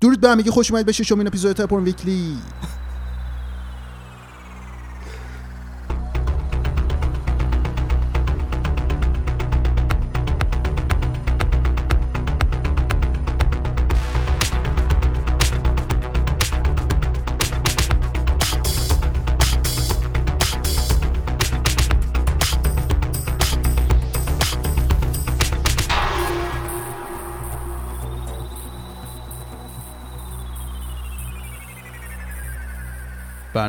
درود به همگی خوش اومدید به ششمین اپیزود تپون ویکلی.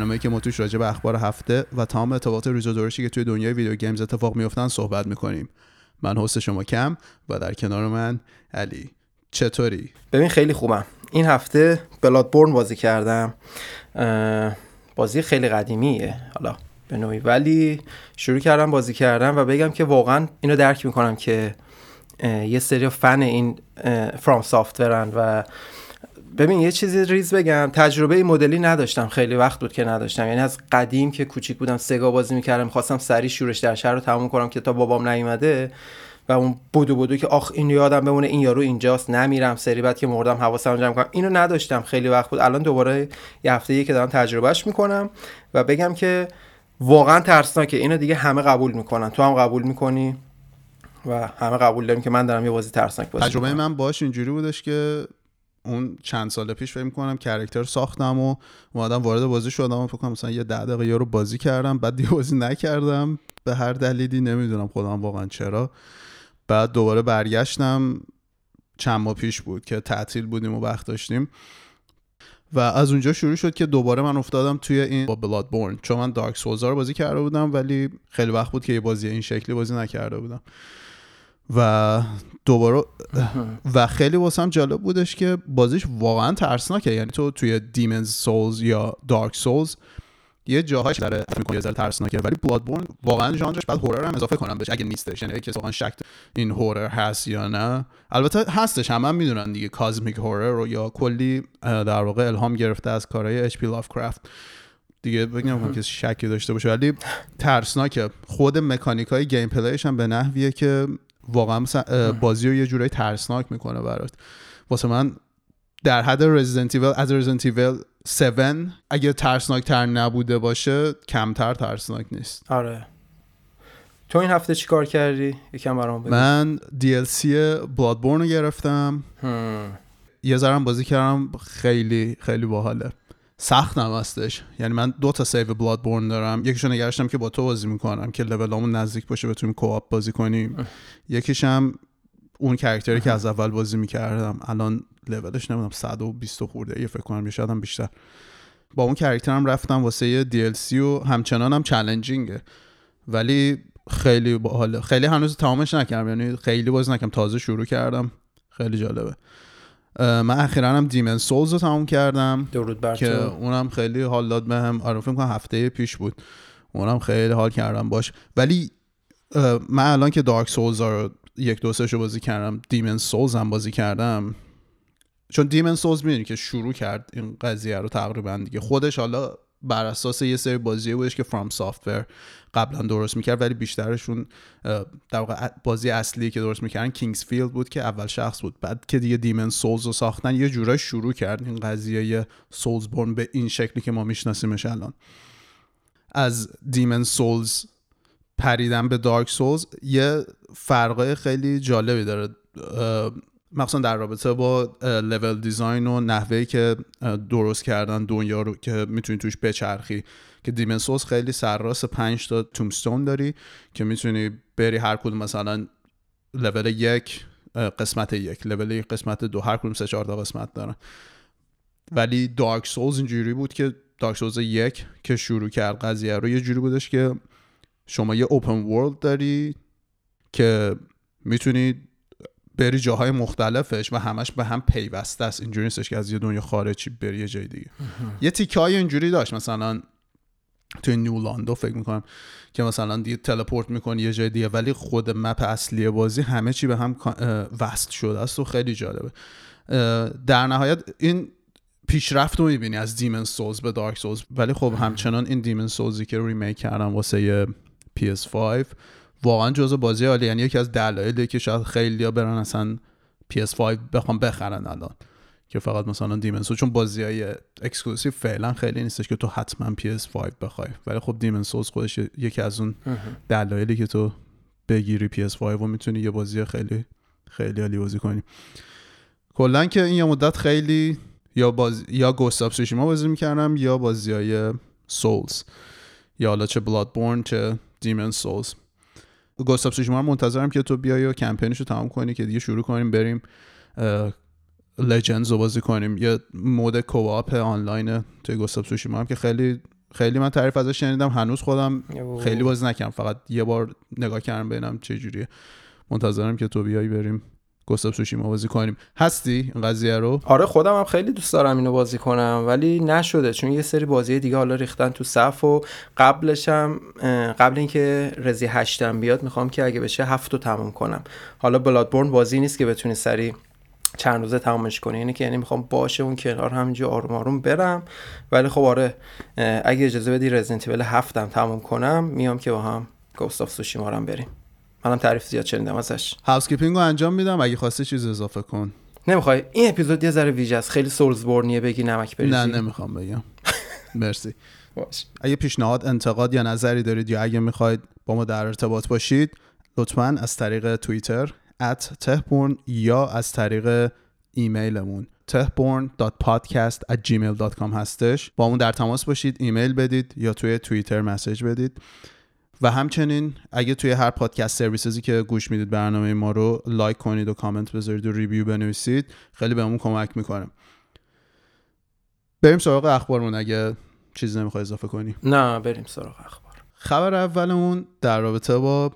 برنامه که ما توش راجع به اخبار هفته و تمام اتفاقات ریز و درشتی که توی دنیای video games اتفاق میفتن صحبت می‌کنیم. من هست شما کم و در کنار من علی. چطوری؟ ببین خیلی خوبم. این هفته Bloodborne بازی کردم. بازی خیلی قدیمیه. حالا به نوعی. ولی شروع کردم بازی کردم و بگم که واقعا اینو درک می‌کنم که یه سری فن این FromSoftware ان و ببین یه چیزی ریز بگم. تجربه این مدلی نداشتم. خیلی وقت بود که نداشتم. یعنی از قدیم که کوچیک بودم سگا بازی می‌کردم می‌خواستم سری شورش در شهر رو تموم کنم که تا بابام نیومده و اون بودو بودو که آخ اینو یادم بمونه این یارو اینجاست نمیرم. سری بعد که مردم حواسم جمع کنم. اینو نداشتم. خیلی وقت بود. الان دوباره یه هفته که دارم تجربهش می‌کنم و بگم که واقعا ترسناکه. اینو دیگه همه قبول می‌کنن. تو هم قبول می‌کنی و همه قبول داریم که من دارم یه بازی ترسناک بازی تجربه من باش اینجوری بودش که اون چند سال پیش فکر می‌کنم کرکتر ساختم و اومدم وارد بازی شدم و فکر مثلا یه ده دقیقه رو بازی کردم بعد دیگه بازی نکردم. به هر دلیلی نمی‌دونم خودم واقعا چرا. بعد دوباره برگشتم. چند ماه پیش بود که تعطیل بودیم و وقت داشتیم. و از اونجا شروع شد که دوباره من افتادم توی این با بلاد بورن چون من دارک سولز رو بازی کرده بودم ولی خیلی وقت بود که یه بازی این شکلی بازی نکرده بودم. و دوباره و خیلی واسم جالب بودش که بازیش واقعا ترسناکه. یعنی تو توی دیمنز سولز یا دارک سولز یه جاهاش داره می‌کنه یه ذره ترسناکه. ولی بلادبورن واقعا ژانرش بعد هورر هم اضافه کنم بهش اگه نیستش. یعنی کسی واقعا شک این هورر هست یا نه. البته هستش همه هم می‌دونن دیگه کازمیک هورر رو یا کلی در واقع الهام گرفته از کارهای اچ پی لافکرافت دیگه بگم که شکی داشته باشه. ولی ترسناکه. خود مکانیک های gameplay ش هم به نحویه که واقعا بازی رو یه جورایی ترسناک می‌کنه برات. واسه من در حد Resident Evil از Resident Evil 7 اگه ترسناک تر نبوده باشه کمتر ترسناک نیست. آره. تو این هفته چیکار کردی؟ یکم برام بگو. من DLC Bloodborne رو گرفتم. یه ذرم بازی کردم خیلی خیلی باحاله. سخت هم هستش. یعنی من دو تا save Bloodborne دارم. یکیشو نگه داشتم که با تو بازی می‌کنم که لولامون نزدیک باشه بتونیم co-op بازی کنیم. یکیشم اون character ی که از اول بازی می‌کردم. الان لولش نمی‌دونم 120 خورده. یه فکر کنم هم بیشتر. با اون character م رفتم واسه یه DLC و همچنان هم challenging ه ولی خیلی باحاله خیلی هنوز تمامش نکردم. یعنی خیلی بازی نکردم. تازه شروع کردم. خیلی جالبه. من اخیرا هم دیمن سولز رو تموم کردم درود بر که اونم خیلی حال داد بهم آره فکر کنم هفته پیش بود. اونم خیلی حال کردم باش. ولی من الان که دارک سولز رو یک دو رو بازی کردم دیمن سولز هم بازی کردم. چون دیمن سولز می‌دونی که شروع کرد این قضیه رو تقریبا دیگه. خودش حالا بر اساس یه سری بازی بودش که فرام سافتور قبلا درست می‌کرد ولی بیشترشون در واقع بازی اصلی که درست می‌کردن King's Field بود که اول شخص بود. بعد که دیگه Demon's Souls رو ساختن یه جورای شروع کرد این قضیه Soulsborne به این شکلی که ما میشناسیمش الان. از Demon's Souls پریدن به Dark Souls یه فرقای خیلی جالبی داره. مخصوصا در رابطه با level design و نحوهی که درست کردن دنیا رو که می‌تونی توش بچرخی. که دیمن سوز خیلی سرراست 5 تا تومستون داری که می‌تونی بری هر کدوم مثلا لول یک قسمت یک. لول یک قسمت دو هر کدوم سه چهار تا قسمت دارن. ولی دارک سولز اینجوری بود که دارک سولز یک که شروع کرد قضیه رو یه جوری بودش که شما یه اوپن ورلد داری که می‌تونی بری جاهای مختلفش و همش به هم پیوسته است. اینجوری نیستش که از یه دنیا خارجی بری یه جای دیگه. یه تیکه های اینجوری داشت. مثلا توی نیولاندو فکر می‌کنم که مثلا دیگه تلپورت می‌کنی یه جای دیگه ولی خود مپ اصلی بازی همه چی به هم وست شده است و خیلی جالبه. در نهایت این پیشرفت رو می‌بینی از دیمن سولز به دارک سولز ولی خب همچنان این دیمن سولزی که ریمیک کردن واسه PS5 واقعا جزو بازی عالی یعنی یکی از دلایلی که شاید خیلی ها برن اصلا PS5 بخوام بخرن الان. که فقط مثلا Demon's Souls چون بازی های exclusive فعلا خیلی نیستش که تو حتما PS5 بخوای. ولی خب Demon's Souls خودش یکی از اون دلایلی که تو بگیری PS5 و می‌تونی یه بازی خیلی خیلی عالی بازی کنی. کلا که این یه مدت خیلی یا باز یا Ghost of Tsushima بازی می‌کردم یا بازی های Souls یا حالا چه Blood چه Demon's Souls Ghost of Tsushima منتظرم که تو بیای و کمپینش رو تمام کنی که دیگه شروع کنیم بریم Legends رو بازی کنیم. یه mode co-op آنلاین توی of Tsushima هم که خیلی خیلی من تعریف ازش شنیدم. هنوز خودم خیلی بازی نکردم. فقط یه بار نگاه کردم ببینم چه جوریه. منتظرم که تو بیای بریم Ghost of Tsushima بازی کنیم. هستی این قضیه رو؟ آره خودم هم خیلی دوست دارم اینو بازی کنم ولی نشده. چون یه سری بازی دیگه حالا ریختن تو صف و قبلش هم قبل اینکه Resi هشتم بیاد می‌خوام که اگه بشه هفت رو تموم کنم. حالا Bloodborne بازی نیست که بتونی سریع چند روزه تمامش کنی. یعنی که یعنی می‌خوام باشه اون کنار همینجا آروم آروم برم. ولی خب آره اگه اجازه بدی Resident Evil هفتم تموم کنم میام که با هم Ghost of Tsushima هم بریم. منم تعریف زیاد شنیدم ازش. housekeeping رو انجام میدم. اگه خواسته چیز اضافه کن. نمی‌خوای. این اپیزود یه ذره ویژه است. خیلی Soulsborne یه بگی نمک بریزی. نه نمی‌خوام بگم. مرسی. باش. اگه پیشنهاد انتقاد یا نظری دارید یا اگه می‌خواید با ما در ارتباط باشید لطفا از طریق توییتر at tehborn یا از طریق ایمیلمون. tehborn.podcast@gmail.com هستش. با اون در تماس باشید ایمیل بدید یا توی توییتر message بدید. و همچنین اگه توی هر podcast services ی که گوش می‌دید برنامه ما رو لایک کنید و کامنت بذارید و review بنویسید خیلی بهمون کمک می‌کنه. بریم سراغ اخبارمون اگه چیزی نمی‌خوای اضافه کنی. نه بریم سراغ اخبار. خبر اولمون در رابطه با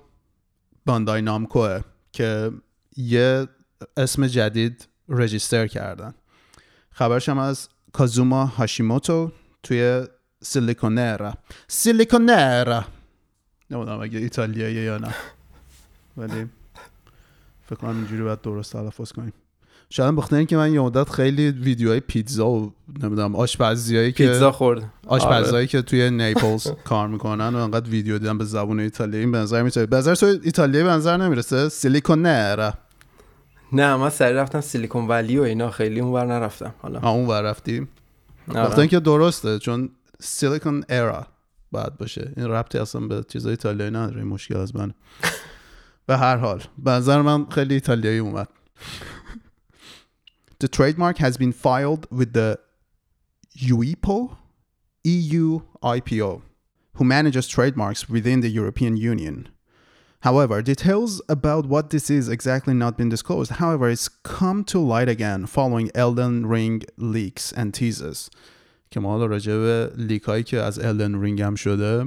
باندای نامکوه. که یه اسم جدید رجیستر کردن. خبرش هم از کازوما هاشیموتو توی سیلیکونرا سیلیکونرا نمی‌دونم اگه ایتالیایی یا نه. ولی فکر کنم اینجوری باید درست تلفظ کنیم. شاید بخاطر اینکه من یه مدت خیلی ویدیوهای پیتزا و نمی‌دونم آشپزیایی که پیتزا خورد. آشپزایی آره. که توی نیپلز کار می‌کنن و انقدر ویدیو دیدم به زبون ایتالیایی به نظر میاد به نظر تو ایتالیایی به نظر نمی‌رسه؟ سیلیکون نره نه من سری رفتم سیلیکون ولی و اینا خیلی اونور نرفتم حالا. اون ور رفتیم. آره. اینکه درسته چون سیلیکون ایرا باید باشه. این ربطی اصلا به چیزای ایتالیایی نداره مشکل از من به هر حال به نظر من خیلی ایتالیایی اومد. The trademark has been filed with the UIPO, EU IPO, who manages trademarks within the European Union. However, details about what this is exactly not been disclosed. However, it's come to light again following Elden Ring leaks and teases. که ما حالا راجع به لیک هایی که از الدن رینگ هم شده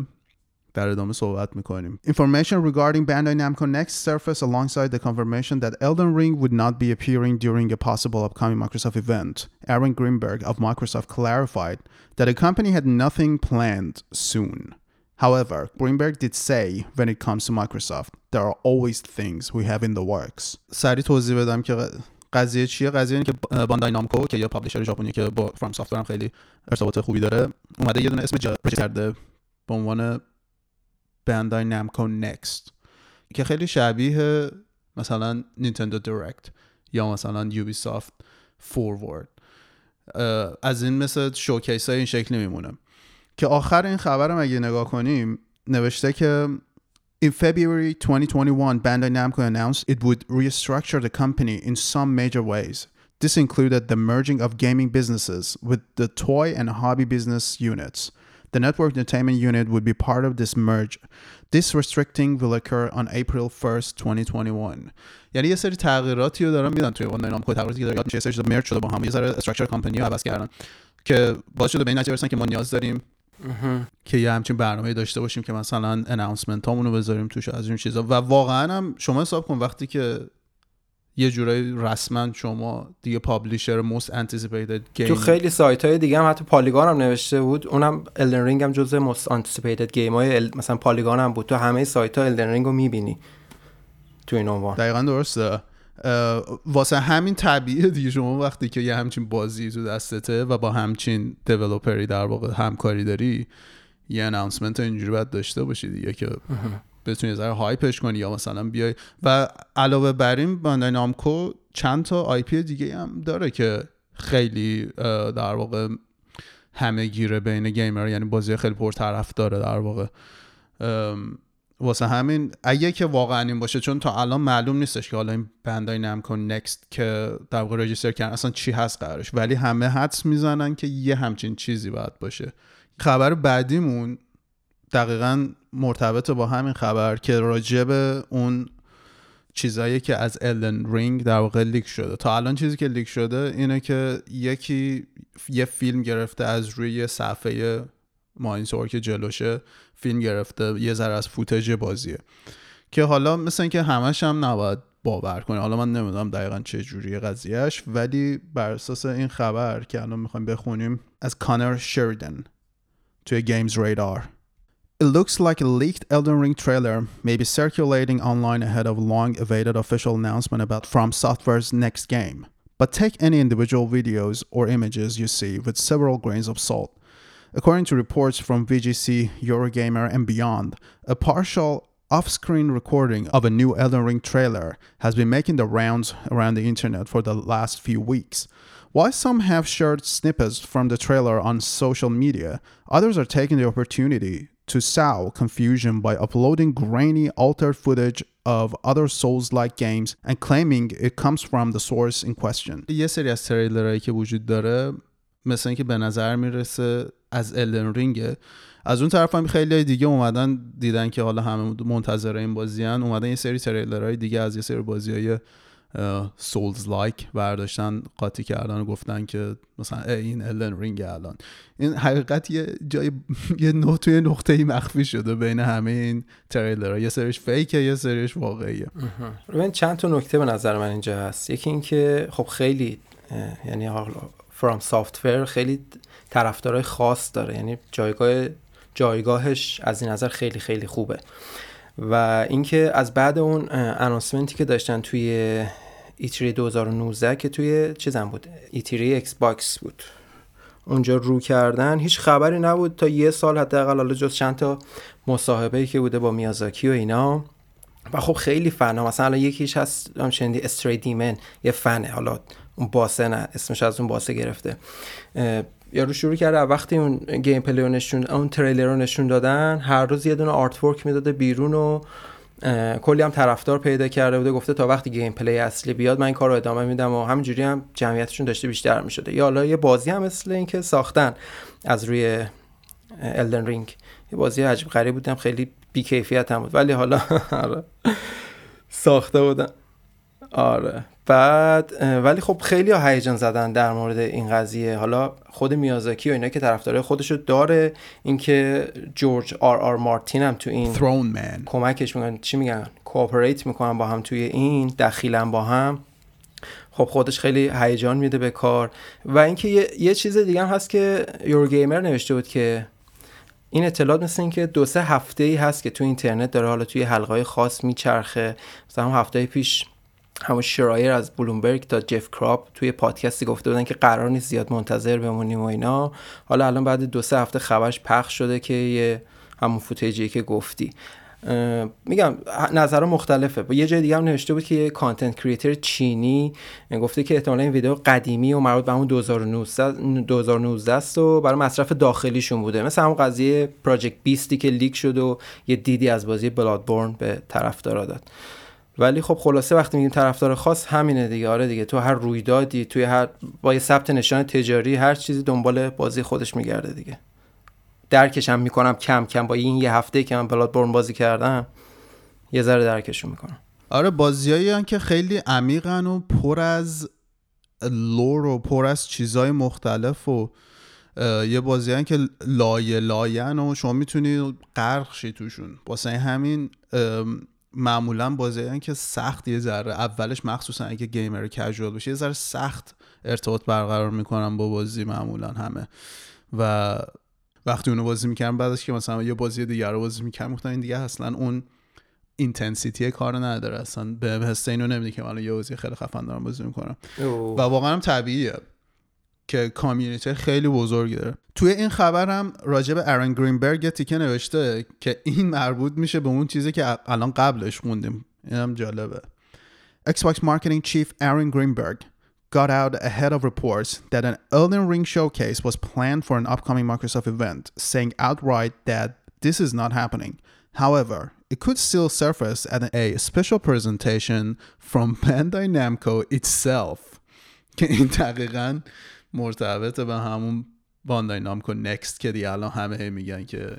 در ادامه صحبت میکنیم Information regarding Bandai Namco Next surfaced alongside the confirmation that Elden Ring would not be appearing during a possible upcoming Microsoft event. Aaron Greenberg of Microsoft clarified that the company had nothing planned soon. However, Greenberg did say when it comes to Microsoft, there are always things we have in the works. سریع توضیح بدم که قضیه چیه قضیه اینه که باندای نامکو که یه پابلشر ژاپنی که با فرام سافتور هم خیلی ارتباط خوبی داره اومده یه دونه اسم جا کرده به عنوان Bandai Namco Next که خیلی شبیه مثلا Nintendo Direct یا مثلا Ubisoft Forward از این مثل showcase های این شکلی میمونه که آخر این خبرم اگه نگاه کنیم نوشته که In February 2021, Bandai Namco announced it would restructure the company in some major ways. This included the merging of gaming businesses with the toy and hobby business units. The network entertainment unit would be part of this merge. This restricting will occur on April 1st, 2021. یعنی یه سری تغییراتی رو دارن میدن توی اون نامکو تغییراتی که داره یاد میشه سری مرج شده با هم یه ذره استراکچر کمپانی رو عوض کردن که باعث شده به این نتیجه برسن که ما نیاز داریم که یه همچین برنامه داشته باشیم که مثلا اناونسمنت هامونو بذاریم توش از این چیزا و واقعا هم شما حساب کن وقتی که یه جورایی رسما شما دیگه publisher most anticipated game تو خیلی سایت های دیگه هم حتی Polygon هم نوشته بود. اونم Elden Ring هم جزء most anticipated game های ال... مثلا Polygon هم بود. تو همه سایت ها Elden Ring رو می‌بینی. تو این عنوان. دقیقا درسته. واسه همین طبیعیه دیگه شما وقتی که یه همچین بازی تو دستته و با همچین developer ی در واقع همکاری داری یه announcement اینجوری باید داشته باشی دیگه که بتونی یه ذره hype ش کنی یا مثلا بیای و علاوه بر این Bandai Namco چند تا IP دیگه هم داره که خیلی در واقع همه گیره بین gamer یعنی بازی خیلی پرطرفداره در واقع. واسه همین اگه که واقعا این باشه چون تا الان معلوم نیستش که حالا این Bandai Namco Next که در واقع register کردن اصلا چی هست قرارش. ولی همه حدس می‌زنن که یه همچین چیزی باید باشه. خبر بعدیمون دقیقا مرتبط با همین خبر که راجب اون چیزایی که از Elden Ring در واقع leak شده. تا الان چیزی که leak شده اینه که یکی یه فیلم گرفته از روی صفحه مانیتور که جلوشه فیلم گرفته یه ذره از footage بازیه. که حالا مثل اینکه همش هم نباید باور کنه حالا من نمی‌دونم دقیقا چه جوری قضیهش ولی بر اساس این خبر که الان می‌خوایم بخونیم از کانر شریدن توی گیمز رادار It looks like a leaked Elden Ring trailer may be circulating online ahead of long awaited official announcement about From Software's next game. But take any individual videos or images you see with several grains of salt. According to reports from VGC, Eurogamer, and beyond, a partial off screen recording of a new Elden Ring trailer has been making the rounds around the internet for the last few weeks. While some have shared snippets from the trailer on social media, others are taking the opportunity to sow confusion by uploading grainy, altered footage of other Souls-like games and claiming it comes from the source in question. یه سری از تریلرهایی که وجود داره مثل اینکه به نظر می‌رسه از الدن رینگه از اون طرف هم خیلی دیگه اومدن دیدن که حالا همه منتظر این بازی هن. اومدن یه سری تریلرهای دیگه از یه سری بازی های Souls-like برداشتن قاطی کردن و گفتن که مثلا این Elden Ring الان. این حقیقت یه جای یه نوع توی نقطه ای مخفی شده بین همه این تریلر یه سریش fake ه یه سریش واقعیه. ببین چند تا نکته به نظر من اینجا هست. یکی اینکه خب خیلی یعنی حالا FromSoftware خیلی طرفدارای خاص داره. یعنی جایگاه جایگاهش از این نظر خیلی خیلی خوبه. و اینکه از بعد اون announcement ی که داشتن توی E3 2019 که توی چیزم بود؟ E3 Xbox بود. اونجا رو کردن. هیچ خبری نبود تا یه سال حداقل حالا جز چند تا مصاحبه که بوده با میازاکی و اینا. و خب خیلی فن مثلا الان یکیش هست هم شنیدی Stray Demon یه فنه. حالا اون boss ه نه اسمش از اون boss ه گرفته. یارو شروع کرده وقتی اون gameplay رو نشون اون تریلر رو نشون دادن هر روز یه دونه artwork می‌داده بیرون و کلی هم طرفدار پیدا کرده بوده. گفته تا وقتی gameplay اصلی بیاد من این کار رو ادامه میدم و همینجوری هم جمعیتشون داشته بیشتر می‌شده. یا حالا یه بازی هم مثل اینکه ساختن از روی Elden Ring یه بازی عجیب غریب بودم خیلی بیکیفیت هم بود. ولی حالا آره. ساخته بودن. آره. بعد ولی خب خیلی هیجان زدن در مورد این قضیه. حالا خود میازاکی و اینا که طرفدارای خودشو داره اینکه جورج آر آر مارتین هم تو این Throne Man. کمکش می‌کنن. چی میگن؟ cooperate می‌کنن با هم توی این دخیلن با هم. خب خودش خیلی هیجان میده به کار. و اینکه یه،, یه چیز دیگه هم هست که Eurogamer نوشته بود که این اطلاعات مثل اینکه دو سه هفته ای هست که تو اینترنت داره حالا توی حلقه خاص میچرخه. مثلا هم هفته پیش همون شرایر از بلومبرگ تا جف گراب توی پادکستی گفته بودن که قرار نیست زیاد منتظر بمونیم و اینا. حالا الان بعد دو سه هفته خبرش پخش شده که یه همون footage ی که گفتی. میگم نظر مختلفه. یه جای دیگه هم نوشته بود که یه content creator چینی گفته که احتمالا این ویدیو قدیمی و مربوط به همون 2019 2019 است و برای مصرف داخلیشون بوده. مثل همون قضیه Project Beast ی که leak شد و یه دیدی از بازی Bloodborne به طرفدارا داد. ولی خب خلاصه وقتی میگیم طرفدار خاص همینه دیگه. آره دیگه تو هر رویدادی توی هر با یه ثبت نشان تجاری هر چیزی دنبال بازی خودش میگرده دیگه. درکش هم می‌کنم کم کم. با این یه هفته که من Blood بازی کردم یه ذره درکشون می‌کنم. آره بازیایی که خیلی عمیقن و پر از lore و پر از چیزای مختلف و یه بازی که لایه لایه‌ن و شما می‌تونی غرق شی توشون. واسه همین معمولا بازی که سخت یه ذره اولش مخصوصا اگه gamer casual باشه یه ذره سخت ارتباط برقرار می‌کنم با بازی معمولا همه. و وقتی اونو بازی می‌کردم بعدش که مثلا یه بازی دیگر رو بازی می‌کردم گفتم این دیگه اصلا اون اینتنسیتی کار نداره. اصلا به حس اینو نمیده که من یه بازی خیلی خفن دارم بازی می‌کنم. و واقعا هم طبیعیه. که کامیونیتی خیلی بزرگی داره توی این خبر هم راجع به ارن گرینبرگ تیکه نوشته که این مربوط میشه به اون چیزی که الان قبلش خوندیم اینم جالبه Xbox Marketing Chief Aaron Greenberg got out ahead of reports that an Elden Ring showcase was planned for an upcoming Microsoft event, saying outright that this is not happening. However, it could still surface at a special presentation from Bandai Namco itself که این دقیقا مرتبط به همون باندای نامکو نکست که دیگه الان همه میگن که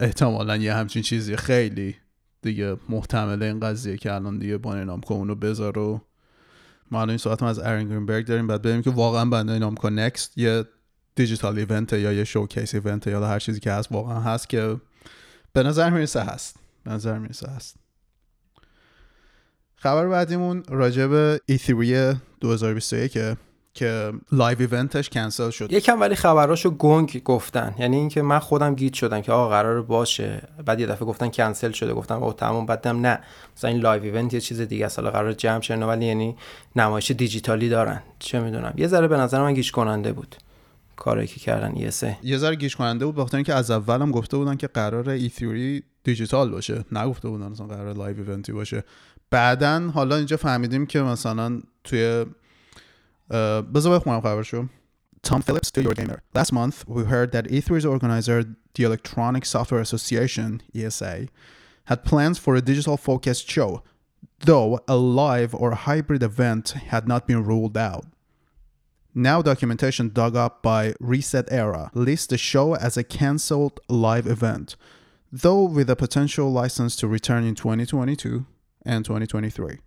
احتمالا یه همچین چیزی خیلی دیگه محتمل این قضیه که الان دیگه Bandai Namco اونو بذار و ما الان این صحبت از آرون گرینبرگ داریم بعد ببینیم که واقعا Bandai Namco Next یه digital event یا یه showcase event یا هر چیزی که هست واقعا هست که به نظر می‌رسه هست. به نظر می‌رسه هست. خبر بعدیمون راجع به E3 2021 که live event ش کنسل شد. یکم ولی خبراشو گنگ گفتن. یعنی اینکه من خودم گیج شدم که آقا قرار باشه. بعد یه دفعه گفتن کنسل شده. گفتم او تمام بعدم نه. مثلا این live event یه چیز دیگه است. قرار جمع شه. ولی یعنی نمایش دیجیتالی دارن. چه می‌دونم. یه ذره به نظر من گیج کننده بود. کاری که کردن یه سه یه ذره گیج کننده بود بخاطر اینکه از اولم گفته بودن که قرار E3 دیجیتال باشه. نگفته بودن مثلا قرار live event ی باشه. بعدا حالا اینجا فهمیدیم که مثلا توی بذار بخونم خبرشو Tom Phillips to Eurogamer. Last month, we heard that E3's organizer, the Electronic Software Association, ESA, had plans for a digital focused show, though a live or hybrid event had not been ruled out. Now, documentation dug up by Reset Era lists the show as a cancelled live event, though with a potential license to return in 2022 and 2023.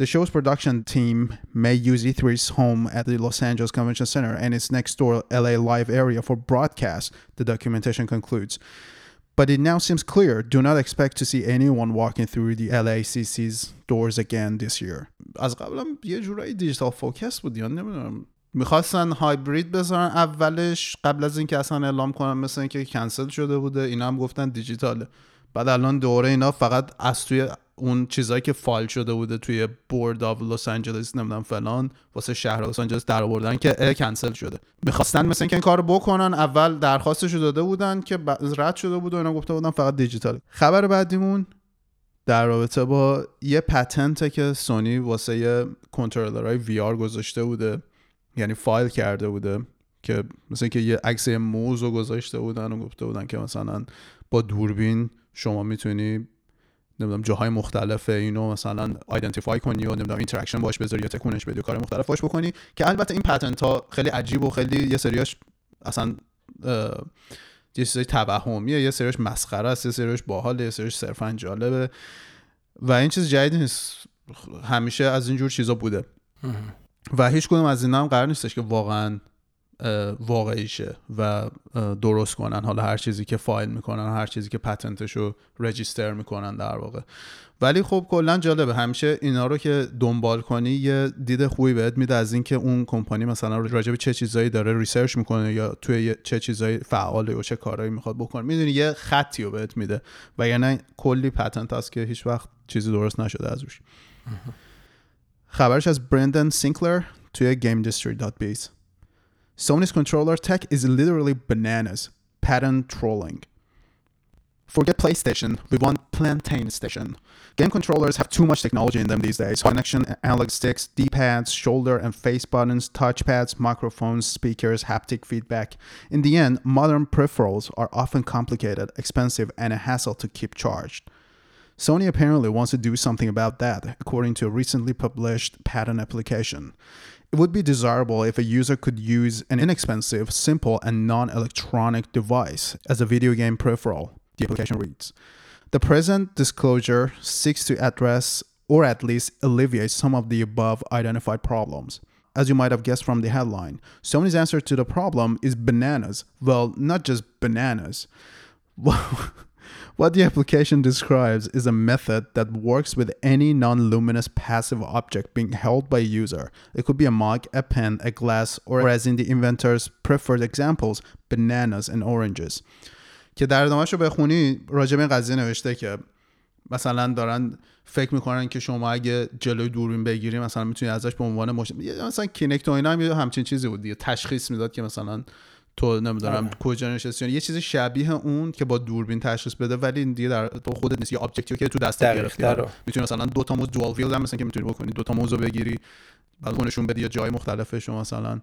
The show's production team may use E3's home at the Los Angeles Convention Center and its next door LA live area for broadcast, the documentation concludes. But it now seems clear do not expect to see anyone walking through the LACC's doors again this year. از قبلم یه جورایی دیجیتال فوکس بود یا نمیدونم میخواستن هایبرید بذارن اولش قبل از اینکه اصلا اعلام کنن مثل اینکه کنسل شده بوده اینا هم گفتن دیجیتاله بعد الان دوره اینا فقط از توی اون چیزایی که فایل شده بوده توی board of لس آنجلس نمی‌دونم فلان واسه شهر لس آنجلس در آوردن که کنسل شده. می‌خواستن مثلا که این کارو بکنن اول درخواستش داده بودن که رد شده بود و اینا گفته بودن فقط دیجیتال خبر بعدیمون در رابطه با یه patent که سونی واسه یه controller های VR گذاشته بوده یعنی فایل کرده بوده که مثلا که یه عکس موز رو گذاشته بودن و گفته بودن که مثلا با دوربین شما می‌تونی نمی‌دونم جاهای مختلف اینو مثلا identify کنی و نمی‌دونم interaction باش بذاری یا تکونش بدی کار مختلف باش بکنی که البته این patent ها خیلی عجیب و خیلی یه سریاش اصلا یه چیزای توهمیه یه سریاش مسخره است یه سریاش باحال یه سریاش صرفا جالبه. و این چیز جدید نیست. همیشه از اینجور چیزا بوده. و هیچ کدوم از اینا هم قرار نیستش که واقعا واقعیشه و درست کنن. حالا هر چیزی که فایل می‌کنن هر چیزی که patent ش رو register می‌کنن در واقع. ولی خب کلا جالبه. همیشه اینا رو که دنبال کنی یه دید خوبی بهت میده از اینکه اون کمپانی مثلا راجع به چه چیزایی داره research می‌کنه یا توی چه چیزایی فعاله و چه کارهایی می‌خواد بکنه. می‌دونی یه خطی رو بهت میده. و یعنی کلی patent هست که هیچ وقت چیزی درست نشده از روش خبرش از برندن سینکلر توی GameDistrict.biz Sony's controller tech is literally bananas. Pattern trolling. Forget PlayStation, we want Plantain Station. Game controllers have too much technology in them these days. Connection, analog sticks, D-pads, shoulder and face buttons, touchpads, microphones, speakers, haptic feedback. In the end, modern peripherals are often complicated, expensive, and a hassle to keep charged. Sony apparently wants to do something about that, according to a recently published patent application. It would be desirable if a user could use an inexpensive, simple, and non electronic device as a video game peripheral, the application reads. The present disclosure seeks to address or at least alleviate some of the above identified problems. As you might have guessed from the headline, Sony's answer to the problem is bananas. Well, not just bananas. What the application describes is a method that works with any non luminous passive object being held by a user. It could be a mug, a pen, a glass, or as in the inventor's preferred examples, bananas and oranges. که در ادامهش رو بخونی راجع به این قضیه نوشته که مثلا دارن فکر میکنن که شما اگه جلوی دوربین بگیری مثلا میتونی ازش به عنوان مش... مثلا کینکت و اینا هم همچین چیزی بود دیگه تشخیص میداد که مثلا تو نمی‌دونم آره. کجا نشستی یه چیز شبیه اون که با دوربین تشخیص بده ولی این دیگه در تو خودت نیست. یه object یه که تو دستت گرفتی. می‌تونی مثلا دو تا موز dual wield هم مثلا که می‌تونی بکنی. دو تا موز رو بگیری بعد اونشون بدی یا جای مختلفش مثلا.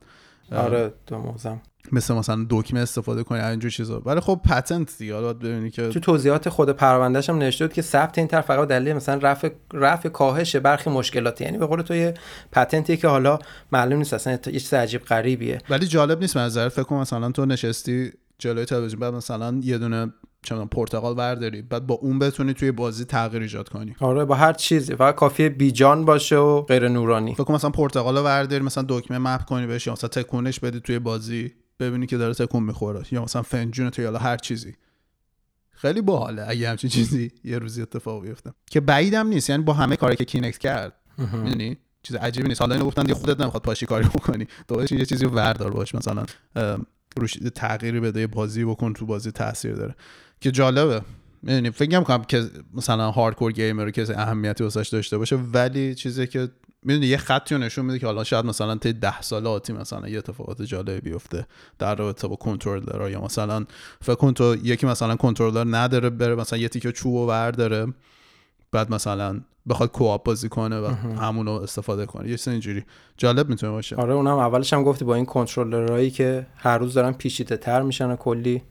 آره دو موزم. مثل مثلا دکمه استفاده کنی اینجور چیزا. ولی خب patent دیگه. حالا ببینی که تو توضیحات خود پروندهش هم نوشته بود که ثبت این طرف فقط دلیل مثلا رفع رفع کاهش برخی مشکلات یعنی به قول تو یه پتنتی که حالا معلوم نیست اصلا یه چیز عجیب غریبیه. ولی جالب نیست من نظر فکر کنم مثلا تو نشستی جلوی تلویزیون بعد مثلا یه دونه می‌دونم پرتقال برداری بعد با اون بتونی توی بازی تغییر ایجاد کنی. آره با هر چیزی. فقط کافیه بیجان باشه و غیر نورانی فکر مثلا پرتقال برداری مثلا دکمه مپ کنی بهش یا مثلا تکونش بدی توی بازی. ببینی که داره تکون می‌خوره یا مثلا فنجون تو یا هر چیزی. خیلی باحاله اگه همچین چیزی یه روزی اتفاق بیفته. که بعیدم نیست یعنی با همه کاری که کینکت کرد. می‌دونی؟ چیز عجیبی نیست. حالا اینو گفتن دیگه خودت نمی‌خواد پاشی کاری بکنی. دوباره یه چیزی رو وردار باش مثلا روش تغییری بده یه بازی بکن تو بازی تاثیر داره. که جالبه. می‌دونی؟ فکر نمی‌کنم که مثلا هاردکور گیمر کسی اهمیتی واسش داشته باشه ولی چیزی که می‌دونی یه خطی رو نشون میده که حالا شاید مثلا تا ده سال آتی مثلا یه اتفاقات جالبی بیفته در رابطه با کنترلر یا مثلا فکر کن تو یکی مثلا کنترلر نداره بره مثلا یه تیکه چوب و برداره بعد مثلا بخواد co-op بازی کنه و همون رو استفاده کنه. یه اینجوری. جالب می‌تونه باشه. آره اونم اولش هم گفتی با این کنترلرهایی که هر روز دارن پیچیده تر میشن و کلی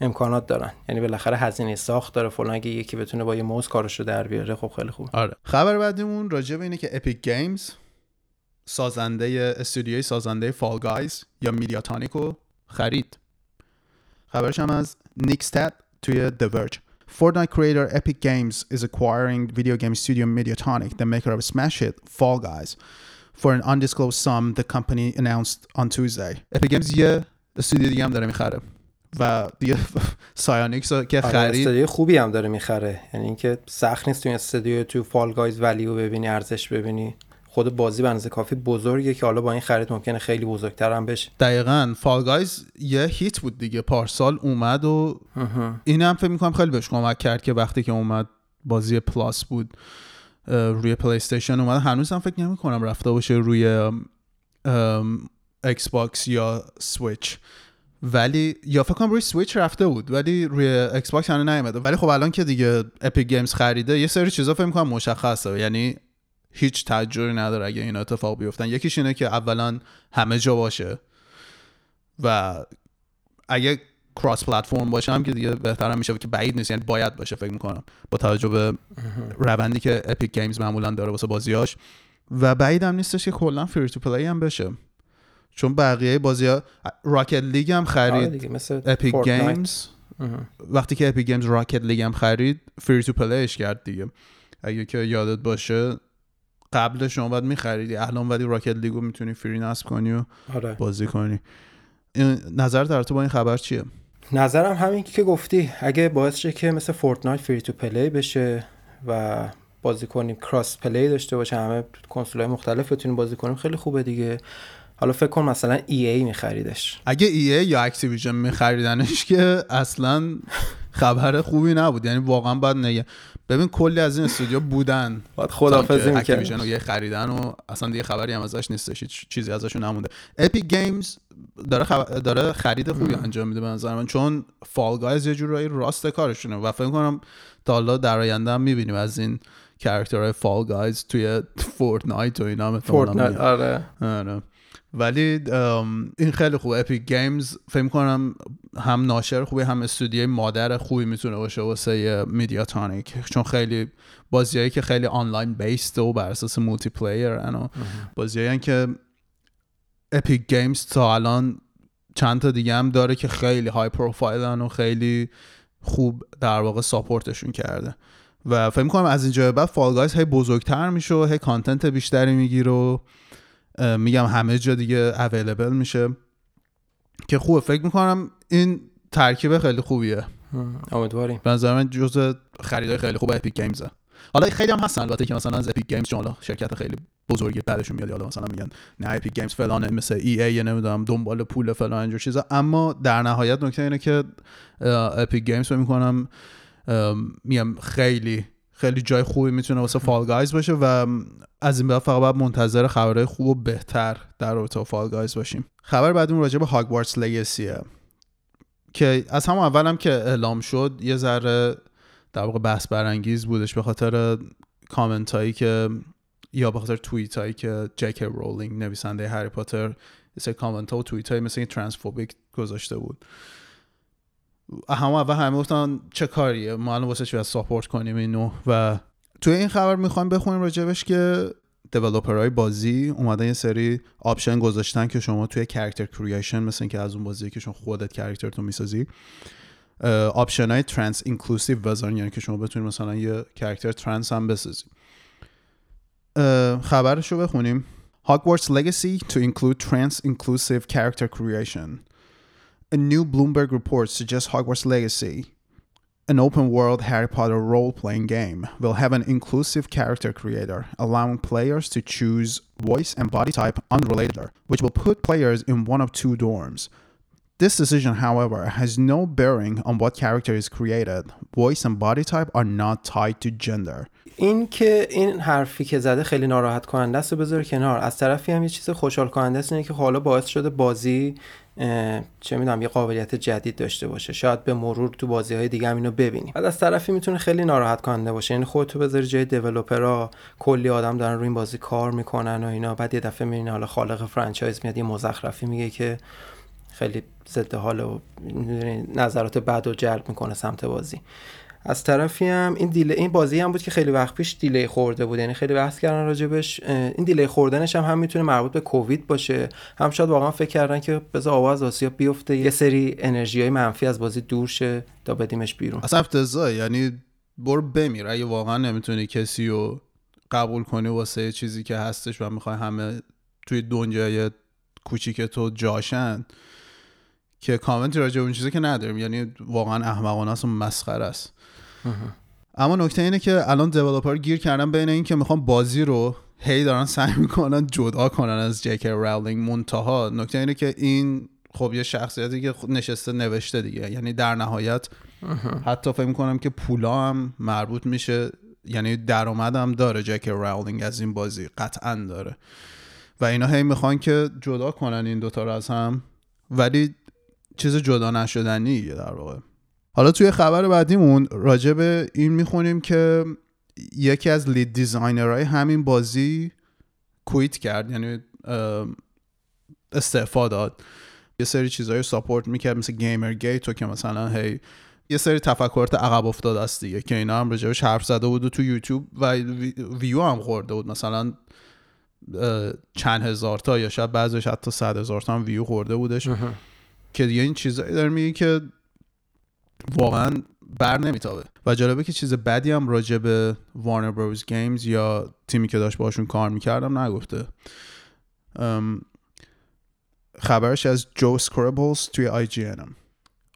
امکانات دارن. یعنی بالاخره هزینه ساخت داره فلان اگه یکی بتونه با یه موز کارشو در بیاره خب خیلی خوب. آره. خبر بعدیمون راجع به اینه که Epic Games سازنده استودیوی سازنده Fall Guys یا Mediatonic و خرید. خبرش هم از نیکستات توی The Verge. Fortnite creator Epic Games is acquiring video game studio Mediatonic, the maker of Smash Hit, Fall Guys, for an undisclosed sum the company announced on Tuesday. Epic Games یه استودیو دیگه هم داره می‌خره. و دیگه Psyonix که آره خرید. استودیو خوبی هم داره می‌خره. یعنی اینکه سخت نیست تو این استودیو تو Fall Guys value و ببینی ارزش ببینی. خود بازی به کافی بزرگه که حالا با این خرید ممکنه خیلی بزرگتر هم بشه. دقیقا Fall Guys یه hit بود دیگه. پارسال اومد و این هم فکر می‌کنم خیلی بهش کمک کرد که وقتی که اومد بازی Plus بود روی PlayStation اومد. هنوز هم فکر نمی کنم رفته باشه روی Xbox یا سویچ ولی یا فکر کنم روی سویچ رفته بود ولی روی Xbox هنوز نیومده. ولی خب الان که دیگه Epic Games خریده یه سری چیزا فکر می‌کنم مشخصه. یعنی هیچ تعجبی نداره اگه این اتفاق بیفتن. یکیش اینه که اولا همه جا باشه و اگه cross-platform باشه هم که دیگه بهتر میشه که بعید نیست. یعنی باید باشه فکر می‌کنم. با توجه به روندی که Epic Games معمولا داره واسه بازیاش و بعید هم نیستش که کلا free-to-play هم بشه. چون بقیه بازی ها Rocket League هم آره خرید دیگه مثل Epic. Games. وقتی که Epic Games Rocket League هم خرید free-to-play ش کرد دیگه. اگه که یادت باشه قبل شما باید میخریدی. الان ولی Rocket League و می‌تونی free نصب کنی و آره. بازی کنی. نظر در تو با این خبر چیه؟ نظرم همین که گفتی. اگه باعث شه که مثل Fortnite free-to-play بشه و بازی کنیم cross-play داشته باشه همه کنسول های مختلف بتونیم بازی کنیم خیلی خوبه دیگه. حالا فکر کن مثلا EA میخریدش. اگه EA یا Activision میخریدنش که اصلا خبر خوبی نبود. یعنی واقعا باید نگه ببین کلی از این استودیو بودن. باید خدافظی Activision می‌کرد. رو یه خریدن و اصلا دیگه خبری هم ازش نیستش چیزی ازشون نمونده. Epic Games داره, خب- داره خرید خوبی انجام میده به نظر من. چون Fall Guys یه جورایی راست کارشونه و فکر کنم تا حالا در آینده هم می‌بینیم از این character های Fall Guys توی Fortnite و اینا Fortnite. آره. آره. ولی این خیلی خوبه. Epic Games فکر کنم هم ناشر خوبی هم استودیوی مادر خوبی می‌تونه باشه واسه Mediatonic چون خیلی بازیایی که خیلی online based و بر اساس multiplayer ان بازیایی که Epic Games تا الان چند تا دیگه هم داره که خیلی high profile ن و خیلی خوب در واقع support شون کرده. و فکر کنم از اینجا بعد Fall Guys هی بزرگتر میشه و هی content بیشتری می‌گیره و میگم همه جا دیگه available میشه. که خوبه. فکر می‌کنم این ترکیب خیلی خوبیه. ام، امیدواریم. به نظر من جزء خریدای خیلی خوب Epic Games ه حالا خیلی هم هستن. البته که مثلا از Epic Games چون حالا شرکت خیلی بزرگیه بدشون میاد. حالا مثلا میگن نه Epic Games فلانه مثل EA نمی‌دونم دنبال پول فلان اینجور چیزا. اما در نهایت نکته اینه که Epic Games فکر می‌کنم میگم خیلی خیلی جای خوبی می‌تونه واسه Fall Guys باشه و از این بعد فقط باید منتظر خبرهای خوب و بهتر در رابطه Fall Guys باشیم. خبر بعد اون راجع به Hogwarts Legacy ه که از همون اولم که اعلام شد یه ذره در واقع بحث برانگیز بودش به خاطر کامنت هایی که یا به خاطر توییت هایی که جی کی رولینگ نویسنده هری پاتر یه کامنت ها و توییت هایی مثل transphobic گذاشته بود. همه اول همه گفتن چه کاریه؟ ما الان واسه چی support کنیم اینو؟ و توی این خبر می‌خوایم بخونیم راجبش که های بازی اومدن یه سری option گذاشتن که شما توی character creation مثل که از اون بازی که شما خودت character تون می‌سازی option های trans-inclusive بذارن یعنی که شما بتونید مثلا یه character trans هم بسازی. خبرش رو بخونیم. Hogwarts Legacy to include trans-inclusive character creation. A new Bloomberg report suggests Hogwarts Legacy, an open world Harry Potter role playing game, will have an inclusive character creator, allowing players to choose voice and body type unrelated, which will put players in one of two dorms. This decision, however, has no bearing on what character is created. Voice and body type are not tied to gender. این که این حرفی که زده خیلی ناراحت کننده است و بذار کنار از طرفی هم یه چیز خوشحال کننده است اینه که حالا باعث شده بازی چه می‌دونم یه قابلیت جدید داشته باشه. شاید به مرور تو بازی های دیگه هم اینو ببینیم. بعد از طرفی می‌تونه خیلی ناراحت کننده باشه. یعنی خودتو بذاری جای developer ها کلی آدم دارن روی این بازی کار می‌کنن و اینا. بعد یه دفعه می‌بینی حالا خالق franchise میاد یه مزخرفی میگه که خیلی ضد حال و نظرات بد و جلب می‌کنه سمت بازی. از طرفی هم این delay این بازی هم بود که خیلی وقت پیش delay خورده بود. یعنی خیلی بحث کردن راجبش این delay خوردنش هم هم می‌تونه مربوط به کووید باشه. هم شاید واقعا فکر کردن که بذار آواز آسیا بیفته یه سری انرژی های منفی از بازی دور شه تا بدیمش بیرون. اصلا افتضاح یعنی برو بمیر. اگه واقعا نمی‌تونی کسی رو قبول کنی واسه چیزی که هستش و می‌خوای همه توی دنیای کوچیک تو جاشن که کامنتی راجع به اون چیزی که نداریم. یعنی واقعا احمقانه است و مسخره است. اما نکته اینه که الان دیولپر گیر کردن بین این که می‌خوان بازی رو هی دارن سعی می‌کنن جدا کنن از جک راولینگ منتها. نکته اینه که این خب یه شخصیتی که نشسته نوشته دیگه. یعنی در نهایت حتی فکر می‌کنم که پولا هم مربوط میشه یعنی درآمد هم داره جک راولینگ از این بازی قطعا داره. و اینا هی می‌خوان که جدا کنن این دوتا رو از هم. ولی چیز جدا نشدنیه در واقع. حالا توی خبر بعدیمون راجع به این می‌خونیم که یکی از لید دیزاینرهای همین بازی quit کرد یعنی استعفا داد. یه سری چیزایی support می‌کرد مثل Gamergate و که مثلا هی یه سری تفکرات عقب افتاده است دیگه که اینا هم راجبش حرف زده بود و تو یوتیوب و ویو هم خورده بود. مثلا چند هزار تا یا شاید بعضیش حتی صد هزار تا هم ویو خورده بودش. که دیگه این چیزایی داره میگه که واقعا بر نمیتابه و جالبه که چیز بدی هم راجع به Warner Bros. Games یا تیمی که داشت باشون کار می‌کردم نگفته خبرش از جو سکربلز توی آی جی انم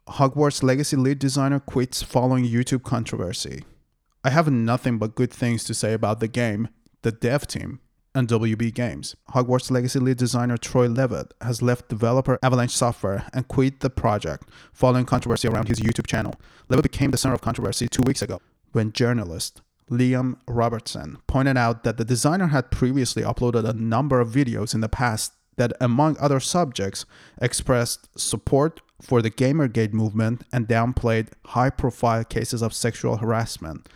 Hogwarts legacy lead designer quits following YouTube controversy. I have nothing but good things to say about the game, the dev team, and WB Games. Hogwarts Legacy lead designer Troy Levitt has left developer Avalanche Software and quit the project following controversy around his YouTube channel. Levitt became the center of controversy two weeks ago when journalist Liam Robertson pointed out that the designer had previously uploaded a number of videos in the past that, among other subjects, expressed support for the Gamergate movement and downplayed high profile cases of sexual harassment.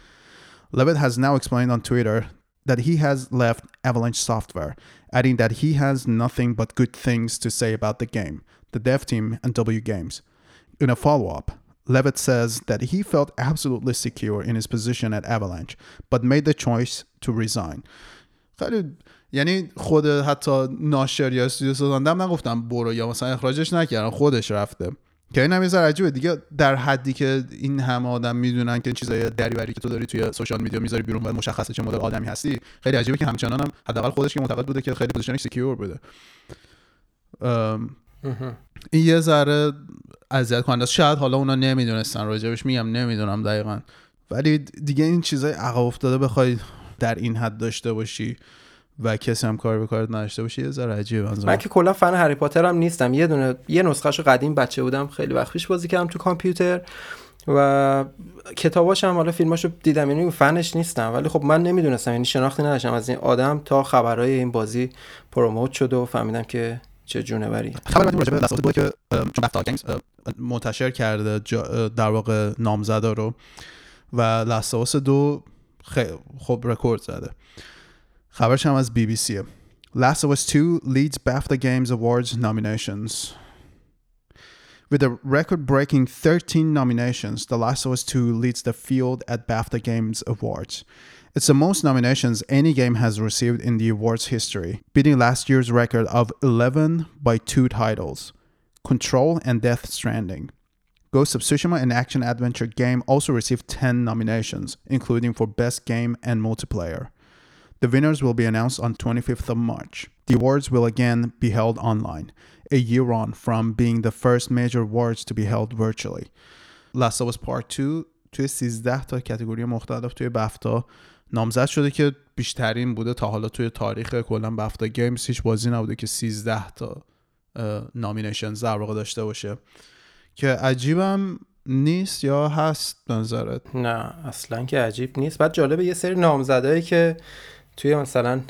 Levitt has now explained on Twitter that he has left Avalanche Software, adding that he has nothing but good things to say about the game, the dev team, and W Games. In a follow up, Levitt says that he felt absolutely secure in his position at Avalanche, but made the choice to resign. خیلی یعنی خود حتی ناشر یا استودیو سازندم نگفتم برو یا مثلا اخراجش نکردن خودش رفته که این هم یه عجیبه. دیگه در حدی که این همه آدم می‌دونن که چیزای دریوری که تو داری توی social media می‌ذاری بیرون و مشخصه چه مدل آدمی هستی خیلی عجیبه که همچنان هم حداقل خودش که معتقد بوده که خیلی position ش secure بوده. این یه ذره اذیت کننده شاید حالا اونا نمی‌دونستن راجبش میگم نمی‌دونم دقیقا. ولی دیگه این چیزای عقب افتاده بخوای در این حد داشته باشی. و کسی هم کار به کارت نداشته باشه یه ذره عجیبه من, من که کلا فن هری پاتر هم نیستم. یه دونه یه نسخهشو قدیم بچه بودم خیلی وقت پیش بازی کردم تو کامپیوتر و کتاباش هم حالا فیلماشو دیدم یعنی فنش نیستم. ولی خب من نمی‌دونستم یعنی شناختی نداشتم. از این آدم تا خبرهای این بازی promote شد و فهمیدم که چه جونوری خبر بعدی راجع به Last دو که چون BAFTA Games منتشر کرده در واقع نامزدا رو. و لست دو خب رکورد زده. خبرش هم از بی بی سیه Last of Us 2 leads BAFTA Games Awards nominations. With a record breaking 13 nominations, The Last of Us 2 leads the field at BAFTA Games Awards. It's the most nominations any game has received in the awards history, beating last year's record of 11 by two titles Control and Death Stranding. Ghost of Tsushima, an action adventure game, also received 10 nominations, including for Best Game and Multiplayer. The winners will be announced on 25th of March. The awards will again be held online, a year on from being the first major awards to be held virtually. Last of Us Part 2 توی 13 تا کتگوری مختلف توی بفتا نامزد شده که بیشترین بوده تا حالا توی تاریخ کلا بفتا گیمز هیچ بازی نبوده که 13 تا نامینیشن در داشته باشه که عجیبم نیست یا هست نظرت نه اصلا که عجیب نیست بعد جالبه یه سری نامزدهایی که توی مثلا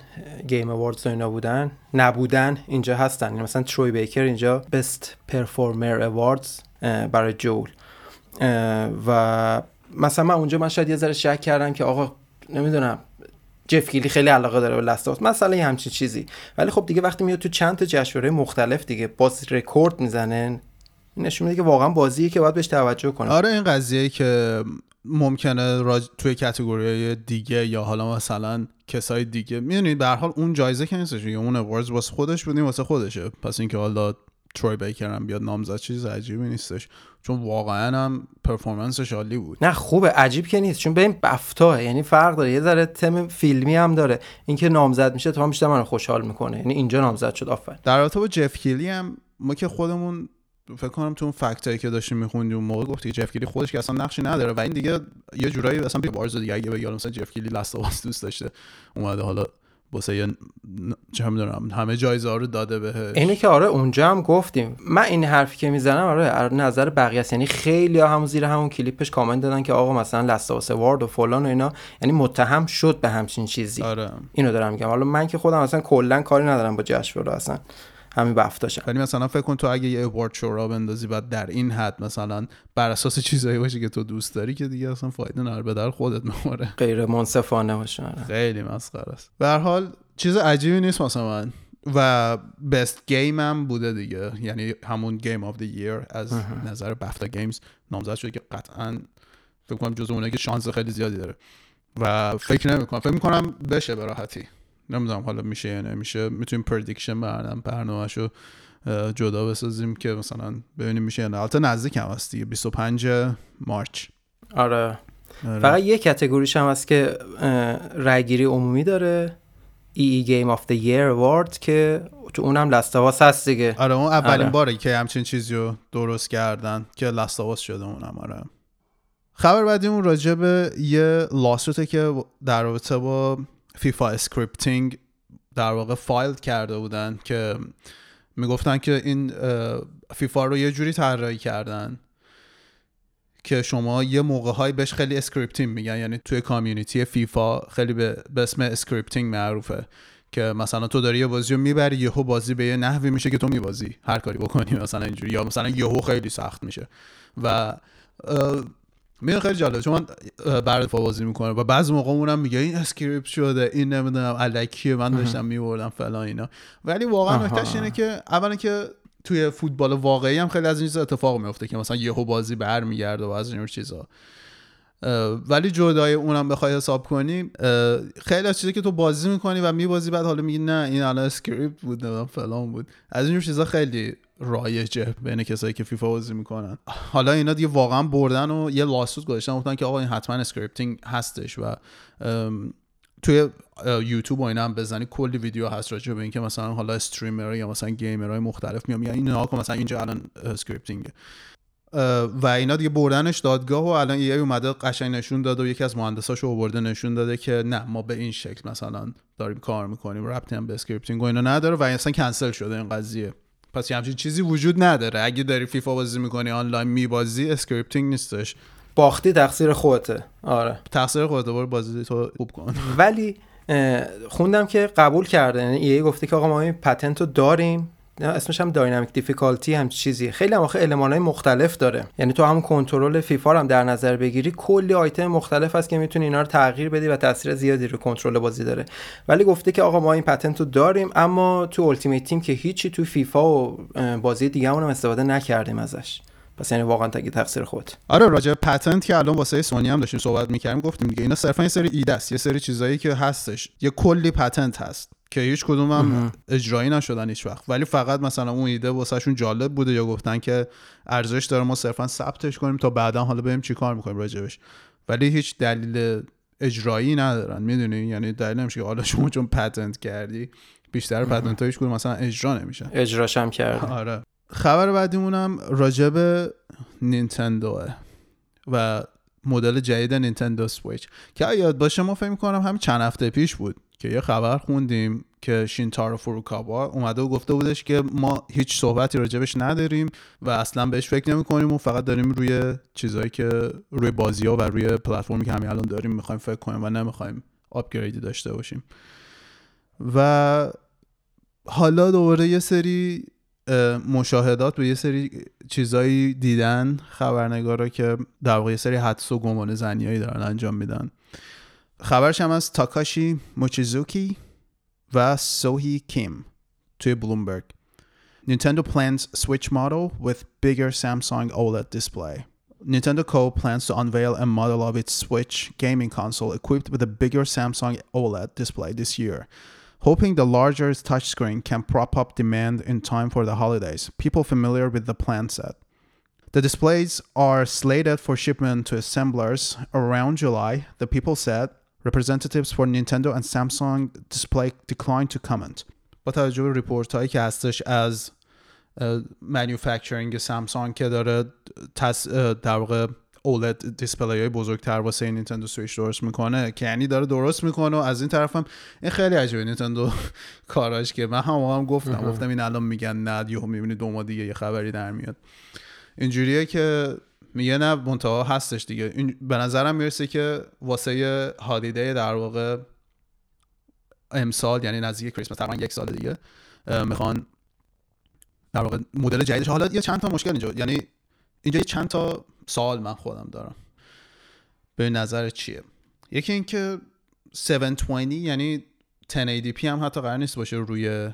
گیم اواردز اینا بودن نبودن اینجا هستن. یعنی مثلا تروی بیکر اینجا بست پرفورمر اواردز برای جول. و مثلا من اونجا من شاید یه ذره شک کردم که آقا نمی‌دونم جف گیلی خیلی علاقه داره به لستاس مثلا یه همچین چیزی. ولی خب دیگه وقتی میاد تو چند تا جشنواره مختلف دیگه باز رکورد می‌زنن نشون میده که واقعا بازیه که باید بهش توجه کنه. آره این قضیه که ممکنه راج... توی کتگوری دیگه یا حالا مثلا کسای دیگه می‌دونید به هر حال اون جایزه که نیستش یا اون اواردز واسه خودش بودیم واسه خودشه. پس اینکه حالا تروی بیکر هم بیاد نامزد چیز عجیبی نیستش. چون واقعا هم پرفورمنسش عالی بود. نه خوبه. عجیب که نیست. چون ببین بفتا یعنی فرق داره. یه ذره تم فیلمی هم داره. اینکه نامزد میشه تا بیشتر منو خوشحال می‌کنه. یعنی اینجا نامزد شد. آفرین. در رابطه با جف کیلی هم ما که خودمون فکر کنم تو اون فکتایی که داشتیم میخوندیم اون موقع گفتی جف کیلی خودش که اصلا نقشی نداره. و این دیگه یه جورایی اصلا بارز دیگه. اگه بگم مثلا جف کیلی لاست دوست داشته اومده حالا واسه یه چه می‌دونم همه جایزه ها رو داده بهش. اینه که آره اونجا هم گفتیم. من این حرفی که می‌زنم آره نظر بقیه است. یعنی خیلی ها همون زیر همون کلیپش کامنت دادن که آقا مثلا لستاس وارد و فلان و اینا یعنی متهم شد به همچین چیزی. آره. اینو دارم میگم. حالا من که خودم اصلا کلا کاری ندارم با جشنواره اصلا. همین BAFTA شم ولی مثلا فکر کن تو اگه یه award show را بندازی بعد در این حد مثلا بر اساس چیزایی باشه که تو دوست داری که دیگه اصلا فایده نداره به درد خودت می‌خوره. غیر منصفانه باشه آره. خیلی مسخره است. به حال چیز عجیبی نیست مثلا من. و best game هم بوده دیگه. یعنی همون game of the year از نظر BAFTA Games نامزد شده که قطعا فکر کنم جزو اونه که شانس خیلی زیادی داره. و فکر نمی‌کنم. فکر می‌کنم بشه به راحتی. نمی‌دونم حالا میشه یا نمیشه می‌تونیم prediction برنامه برنامهشو جدا بسازیم که مثلا ببینیم میشه یا نه البته نزدیک هم هست دیگه 25 March آره. آره. فقط یه category ش هم هست که رایگیری عمومی داره EE Game of the Year Award که تو اونم Last of Us هست دیگه آره اون اولین آره. باره که همچین چیزی رو درست کردن که Last of Us شده اونم آره خبر بعدی اون راجع به یه lawsuit ه که در رابطه با فیفا scripting در واقع فایل کرده بودن که می‌گفتن که این فیفا رو یه جوری طراحی کردن که شما یه موقع های بهش خیلی scripting میگن. یعنی توی community فیفا خیلی به, اسم scripting معروفه که مثلا تو داری یه بازی رو می‌بری یهو بازی به یه نحوی میشه که تو میبازی. هر کاری بکنی مثلا اینجوری. یا مثلا یهو خیلی سخت میشه. و میره خیلی جالبه. چون من برادرم بازی می‌کنه و بعضی موقع اونم میگه این script شده این نمی‌دونم الکیه من داشتم میبردم فلان اینا. ولی واقعا نکتهش اینه که اولا که توی فوتبال واقعی هم خیلی از این چیزا اتفاق میفته که مثلا یهو بازی برمیگرده و از این چیزا. ولی جدای اونم بخوای حساب کنی خیلی از چیزی که تو بازی می‌کنی و میبازی بعد حالا میگی نه این الان script بود نه فلان بود. از این چیزا خیلی رایجه بین کسایی که فیفا بازی می‌کنن. حالا اینا دیگه واقعا بردن و یه lawsuit گذاشتن گفتن که آقا این حتما scripting هستش و توی یوتیوب و اینا هم بزنی کلی ویدیو هست راجع به اینکه مثلا حالا streamer یا مثلا gamer های مختلف میان میگن این مثلا اینجا الان scripting و اینا دیگه بردنش دادگاه و الان EA اومده قشنگ نشون داد و یکی از مهندساشو آورده نشون داده که نه ما به این شکل مثلا داریم کار می‌کنیم ربطی هم به scripting و اینا نداره و اصلا کنسل شده این قضیه. پس همچین چیزی وجود نداره. اگه داری فیفا بازی می‌کنی آنلاین میبازی scripting نیستش. باختی تقصیر خودته. آره. تقصیر خودته برو بازی تو خوب کن. ولی خوندم که قبول کرده. یعنی EA گفته که آقا ما این patent رو داریم. اسمش هم dynamic difficulty هم چیزی. خیلی هم آخه های مختلف داره. یعنی تو هم کنترل فیفا هم در نظر بگیری کلی آیتم مختلف هست که می‌تونی اینا رو تغییر بدی و تاثیر زیادی رو کنترل بازی داره. ولی گفته که آقا ما این patent رو داریم اما تو Ultimate Team که هیچی تو فیفا و بازی دیگه هم استفاده نکردیم ازش. پس یعنی واقعا تگی تقصیر خود. آره راجع patent که الان واسه سونی هم داشتیم صحبت می‌کردیم گفتیم دیگه اینا صرفا یه سری ایده است یه سری چیزایی که هستش. یه کلی patent هست. که هیچ کدوم هم اجرایی نشدن هیچ وقت. ولی فقط مثلا اون ایده واسهشون جالب بوده یا گفتن که ارزش داره ما صرفا ثبتش کنیم تا بعدا حالا بریم چیکار می‌کنیم راجبش. ولی هیچ دلیل اجرایی ندارن. می‌دونی؟ یعنی دلیل نمیشه که حالا شما چون پتنت کردی بیشتر پتنت هایش کدوم مثلا اجرا نمیشن. اجراش هم کرد آره. خبر بعدیمونم راجب نینتندوه و مدل جدید نینتندو سویچ. که یاد باشه ما فکر می‌کنم همین چند هفته پیش بود. که یه خبر خوندیم که شینتارو فروکاوا اومده و گفته بودش که ما هیچ صحبتی راجبش نداریم و اصلا بهش فکر نمی کنیم و فقط داریم روی چیزهایی که روی بازی ها و روی پلتفرمی که همین الان داریم می‌خوایم فکر کنیم و نمی‌خوایم آپگریدی داشته باشیم. و حالا دوباره یه سری مشاهدات به یه سری چیزایی دیدن خبرنگارا که در واقع یه سری حدس و گمان زنیایی دارن انجام میدن. خبرش هم از تاکاشی موچیزوکی و سوهی کیم توی بلومبرگ Nintendo plans Switch model with bigger Samsung OLED display. Nintendo Co. plans to unveil a model of its Switch gaming console equipped with a bigger Samsung OLED display this year, hoping the larger touchscreen can prop up demand in time for the holidays. People familiar with the plan said. The displays are slated for shipment to assemblers around July, the people said, Representatives for Nintendo and Samsung Display declined to comment. با توجه به report هایی که هستش از manufacturing سامسونگ که داره تس در واقع OLED display های بزرگتر واسه Nintendo Switch درست می‌کنه که یعنی داره درست می‌کنه و از این طرف هم این خیلی عجیبه نینتندو کاراش که من هم هم گفتم گفتم این الان میگن نه یهو می‌بینی دو ماه دیگه یه خبری در میاد اینجوریه که میگه نه منتها هستش دیگه. این به نظرم می‌رسه که واسه هالیدی در واقع امسال یعنی نزدیک کریسمس تقریبا یک سال دیگه می‌خوان در واقع مدل جدیدش. حالا یه چند تا مشکل اینجا. یعنی اینجا یه چند تا سوال من خودم دارم. به نظر چیه؟ یکی اینکه 720 یعنی 1080p هم حتی قرار نیست باشه روی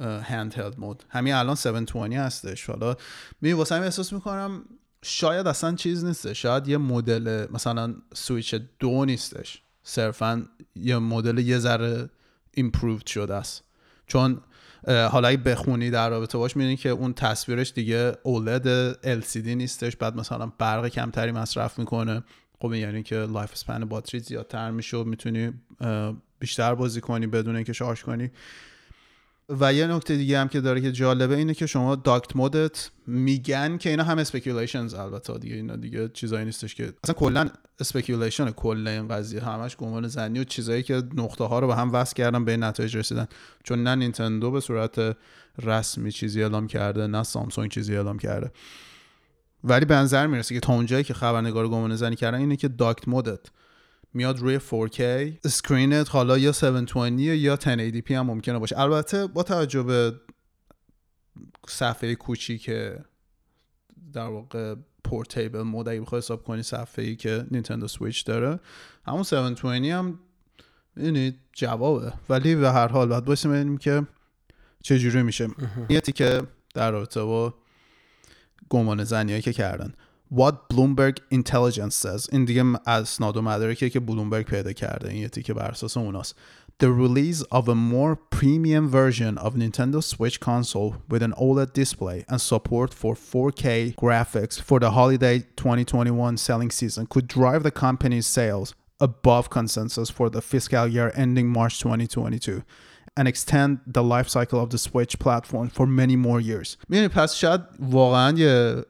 هند هلد مود همین الان 720 هستش. حالا می واسه احساس می‌کنم شاید اصلا چیز نیسته شاید یه مدل مثلا سویچ دو نیستش. صرفا یه مدل یه ذره improved شده است. چون حالا اگه بخونی در رابطه باش می‌بینی که اون تصویرش دیگه OLED LCD نیستش. بعد مثلا برق کمتری مصرف می‌کنه. خب یعنی که life span باتری زیادتر میشه و می‌تونی بیشتر بازی کنی بدون اینکه شارژ کنی. و یه نکته دیگه هم که داره که جالبه اینه که شما docked mode ت میگن که اینا هم speculations البته دیگه اینا دیگه چیزایی نیستش که اصلا کلا speculation کل این قضیه همش گمان زنی و چیزایی که نقطه ها رو به هم وصل کردن به نتایج رسیدن. چون نه نینتندو به صورت رسمی چیزی اعلام کرده نه سامسونگ چیزی اعلام کرده. ولی به نظر می‌رسه که تا اونجایی که خبرنگار گمان زنی کردن اینه که docked mode ت میاد روی 4K screen ت حالا یا 720 یا 1080p هم ممکنه باشه. البته با توجه به صفحه کوچی که در واقع portable mode اگه بخوای حساب کنی صفحه ای که نینتندو سویچ داره همون 720 هم می‌دونید جوابه. ولی به هر حال باید بایستیم ببینیم که چجوری میشه. نکته ای که در رابطه با گمان زنیایی که کردن. What Bloomberg Intelligence says این دیگه اسناد و مدارکی که بلومبرگ پیدا کرده این یه تیکه بر اساس اوناست The release of a more premium version of Nintendo Switch console with an OLED display and support for 4K graphics for the holiday 2021 selling season could drive the company's sales above consensus for the fiscal year ending March 2022 and extend the life cycle of the Switch platform for many more years. میدونی پس شاید واقعا یه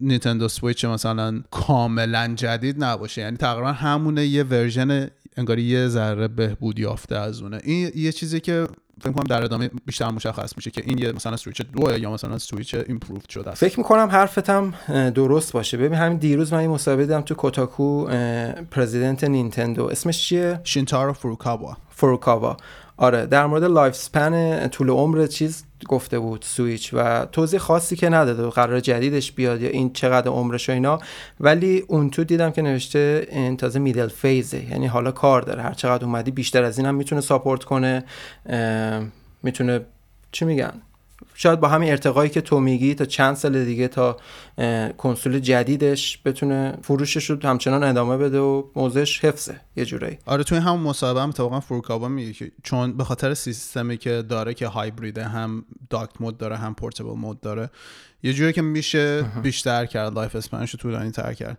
نیتندو سویچ مثلا کاملا جدید نباشه. یعنی تقریبا همونه یه ورژن انگاری یه ذره بهبود یافته از اونه. این یه چیزی که فکر کنم در ادامه بیشتر مشخص میشه که این یه مثلا سویچ دو یا مثلا سویچ improve شده است. فکر می‌کنم حرفتم درست باشه. ببین همین دیروز من این مصاحبه دیدم تو کوتاکو president نینتندو. اسمش چیه؟ شینتارو فروکاوا. فروکاوا. آره در مورد life span طول عمر چیز گفته بود سویچ و توضیح خاصی که نداده قرار جدیدش بیاد یا این چقدر عمرش و اینا. ولی اون تو دیدم که نوشته این تازه میدل فیزه یعنی حالا کار داره هر چقدر اومدی بیشتر از این هم می‌تونه ساپورت کنه می‌تونه چی میگن؟ شاید با همین ارتقایی که تو میگی تا چند سال دیگه تا کنسول جدیدش بتونه فروشش رو همچنان ادامه بده و موزش حفظه یه جورایی. آره توی همون مصاحبه هم اتفاقا فروکاوا میگه که چون به خاطر سیستمی که داره که هایبریده هم داکت مود داره هم پورتبل مود داره یه جوری که میشه بیشتر کرد life span ش رو طولانی تر کرد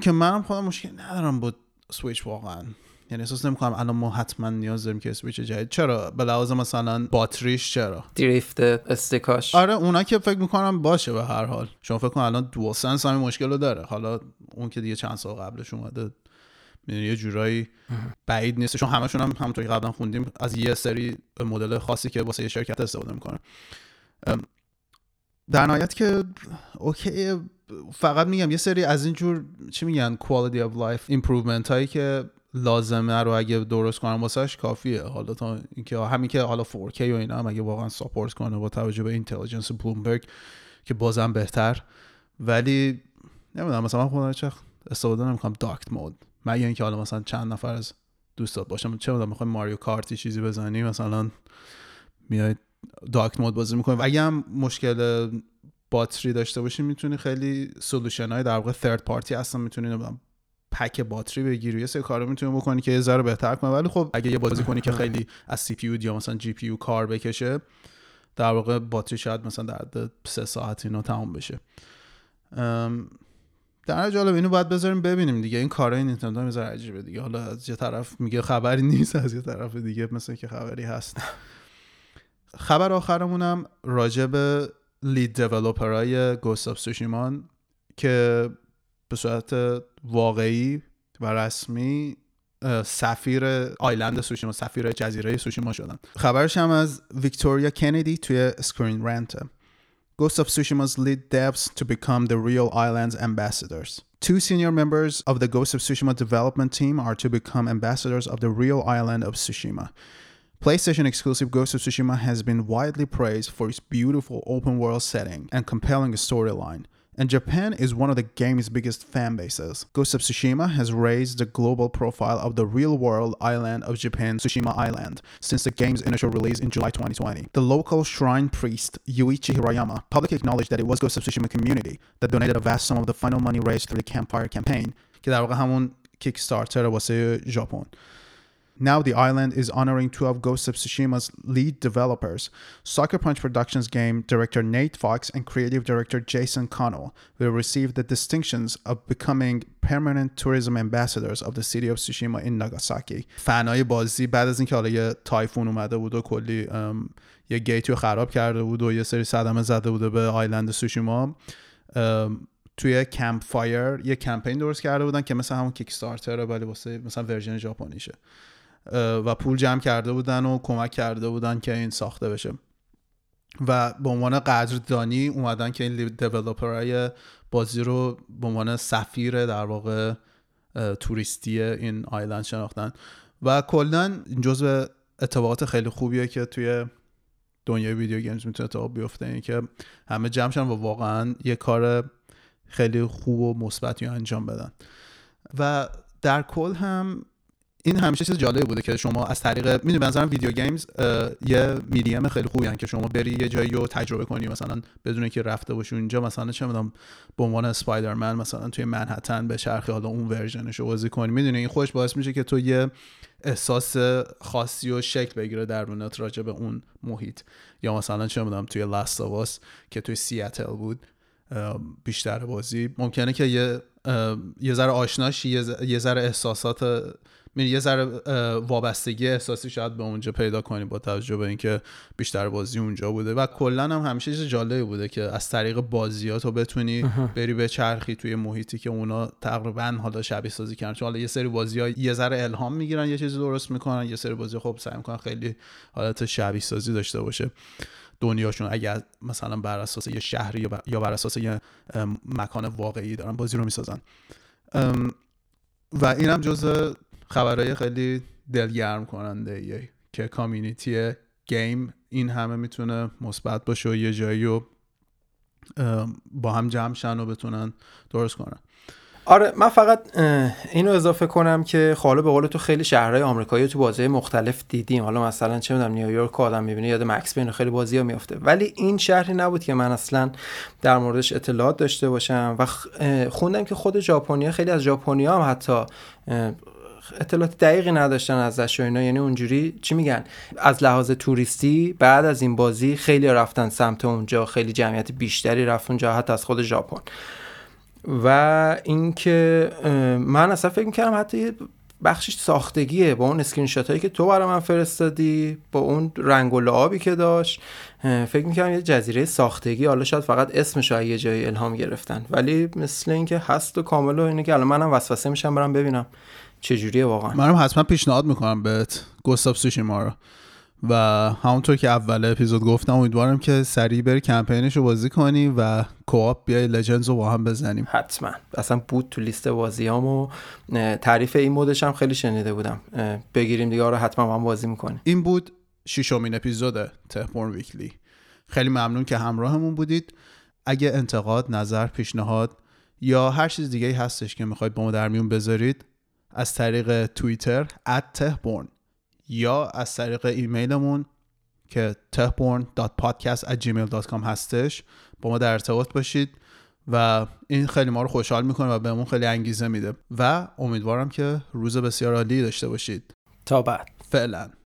که منم خودم مشکل ندارم با سویچ واقعا. یعنی احساس نمی‌کنم الان ما حتما نیاز داریم که سویچ جدید چرا؟ به لحاظ مثلا باتریش چرا؟ drift استیکاش. آره اونا که فکر می‌کنم باشه به هر حال. شما فکر کن الان DualSense همین مشکل رو داره. حالا اون که دیگه چند سال قبلش اومده یه جورایی بعید نیست. چون همشون هم همونطوری قبلا خوندیم از یه سری مدل خاصی که واسه یه شرکت استفاده می‌کنه در نهایت که okay فقط میگم یه سری از این جور چی میگن؟ Quality of life improvement هایی که لازمه رو اگه درست کنم واسهش کافیه. حالا تا اینکه همین که حالا 4K و اینا هم اگه واقعا support کنه با توجه به intelligence بلومبرگ که بازم بهتر. ولی نمی‌دونم مثلا من خودم چه استفاده نمی‌کنم docked mode مگه اینکه حالا مثلا چند نفر از دوستات باشم. چه می‌دونم می‌خوایم ماریو کارتی چیزی بزنی مثلا میای docked mode بازی می‌کنی. و اگه هم مشکل باتری داشته باشی می‌تونی خیلی solution های در واقع third party اصلا می‌تونی pack باتری بگیری. یه سری کارو می‌تونی بکنی که یه ذره بهتر کنه ولی خب اگه یه بازی کنی که خیلی از CPU یا مثلا GPU کار بکشه در واقع باتری شاید مثلا در حد سه ساعت اینا تمام بشه. در جالب اینو باید بذاریم ببینیم دیگه. این کارهای نینتندو می‌ذاره عجیبه دیگه. حالا از یه طرف میگه خبری نیست از یه طرف دیگه مثل که خبری هست. خبر آخرمونم راجع به lead developer ای گوست آو سوشیماس که به صورت واقعی و رسمی سفیر island سوشیما سفیر جزیره سوشیما شدن خبرش هم از ویکتوریا کندی توی Screen Rant Ghost of Tsushima's lead devs to become the real island's ambassadors. Two senior members of the Ghost of Tsushima development team are to become ambassadors of the real island of Tsushima. PlayStation exclusive Ghost of Tsushima has been widely praised for its beautiful open world setting and compelling storyline. and Japan is one of the game's biggest fan bases. Ghost of Tsushima has raised the global profile of the real world island of Japan, Tsushima Island, since the game's initial release in July 2020. The local shrine priest, Yuichi Hirayama, publicly acknowledged that it was Ghost of Tsushima community that donated a vast sum of the final money raised through the Campfire campaign, که در واقع همون کیکستارتر واسه ژاپن. Now the island is honoring two of Ghost of Tsushima's lead developers. Sucker Punch Productions game director Nate Fox and creative director Jason Connell will receive the distinctions of becoming permanent tourism ambassadors of the city of Tsushima in Nagasaki. فنای بازی بعد از اینکه حالا یه تایفون اومده بود و کلی یه گیت رو خراب کرده بود و یه سری صدمه زده بوده به آیلند سوشیما توی کمپ فایر یه کمپین درست کرده بودن که مثل همون کیکستارتر ولی واسه مثلا ورژن ژاپنیشه و پول جمع کرده بودن و کمک کرده بودن که این ساخته بشه. و به عنوان قدردانی اومدن که این developer ای بازی رو به عنوان سفیر در واقع توریستی این island شناختن. و کلا جزو اتفاقات خیلی خوبیه که توی دنیای video games می‌تونه اتفاق بیفته این که همه جمع شن و واقعا یه کار خیلی خوب و مثبتی انجام بدن. و در کل هم این همیشه چیز جالبی بوده که شما از طریق می‌دونی به ویدیو گیمز یه میدیم خیلی خوبی هن که شما بری یه جایی رو تجربه کنی مثلا بدون که رفته باشی اونجا مثلا چه می‌دونم به عنوان اسپایدرمن مثلا توی منهتن به چرخی حالا اون ورژنش رو بازی کنی. می‌دونی این خوش باعث میشه که تو یه احساس خاصی و شکل بگیره درونت راجع به اون محیط. یا مثلا چه می‌دونم توی لاست که توی سیاتل بود بیشتر بازی. ممکنه که یه یه ذره آشناشی یه ذره احساسات میری یه ذره وابستگی احساسی شاید به اونجا پیدا کنی با توجه به اینکه بیشتر بازی اونجا بوده. و کلا هم همیشه چیز جالبی بوده که از طریق بازیات تو بتونی بری به چرخی توی محیطی که اونا تقریبا حالا شبیه سازی کردن. چون حالا یه سری بازی ها یه ذره الهام می‌گیرن یه چیزی درست می‌کنن یه سری بازی خب سعی می‌کنن خیلی حالت شبیه سازی داشته باشه. دنیاشون اگر مثلا بر اساس یه شهری یا بر اساس یه مکان واقعی دارن بازی رو می‌سازن. و اینم جز خبرهای خیلی دلگرم کننده یه که کامیونیتی گیم این همه می‌تونه مثبت باشه و یه جایی رو با هم جمع شن و بتونن درست کنن. آره من فقط اینو اضافه کنم که خاله به قول تو خیلی شهرهای آمریکایی تو بازی مختلف دیدیم. حالا مثلا چه می‌دونم نیویورک آدم می‌بینه یاد مکس بین خیلی بازی ها میفته ولی این شهری نبود که من اصلا در موردش اطلاعات داشته باشم. و خوندم که خود ژاپنیا خیلی از ژاپنیا هم حتی اطلاعات دقیقی نداشتن ازش و اینا. یعنی اونجوری چی میگن؟ از لحاظ توریستی بعد از این بازی خیلی رفتن سمت اونجا خیلی جمعیت بیشتری رفت اونجا حتی از خود ژاپن. و اینکه من اصلا فکر می‌کردم حتی بخشش ساختگیه با اون screen هایی که تو برای من فرستادی با اون رنگ و لعابی که داشت. فکر می‌کردم یه جزیره ساختگی حالا شاید فقط اسمش یه جای الهام گرفتن. ولی مثل اینکه هست و کامل و اینه که الان منم وسوسه میشم برم ببینم. چجوریه واقعا؟ منم حتما پیشنهاد می‌کنم بهت گوستاف سوشیما رو. و همونطور که اول اپیزود گفتم امیدوارم که سریع بری کمپینش رو بازی کنی و کوآپ بیای لجندز رو با هم بزنیم. حتما. اصلا بود تو لیست بازیام و تعریف این مودش هم خیلی شنیده بودم. بگیریم دیگه رو حتما با هم بازی می‌کنیم. این بود ششمین اپیزود تهبورن ویکلی. خیلی ممنون که همراهمون بودید. اگه انتقاد نظر پیشنهاد یا هر چیز دیگه هستش که می‌خواید با ما در میون بذارید از طریق توییتر @تهبورن یا از طریق ایمیلمون که tehborn.podcast@gmail.com هستش. با ما در ارتباط باشید و این خیلی ما رو خوشحال می‌کنه و بهمون خیلی انگیزه میده. و امیدوارم که روز بسیار عالی داشته باشید. تا بعد. فعلا.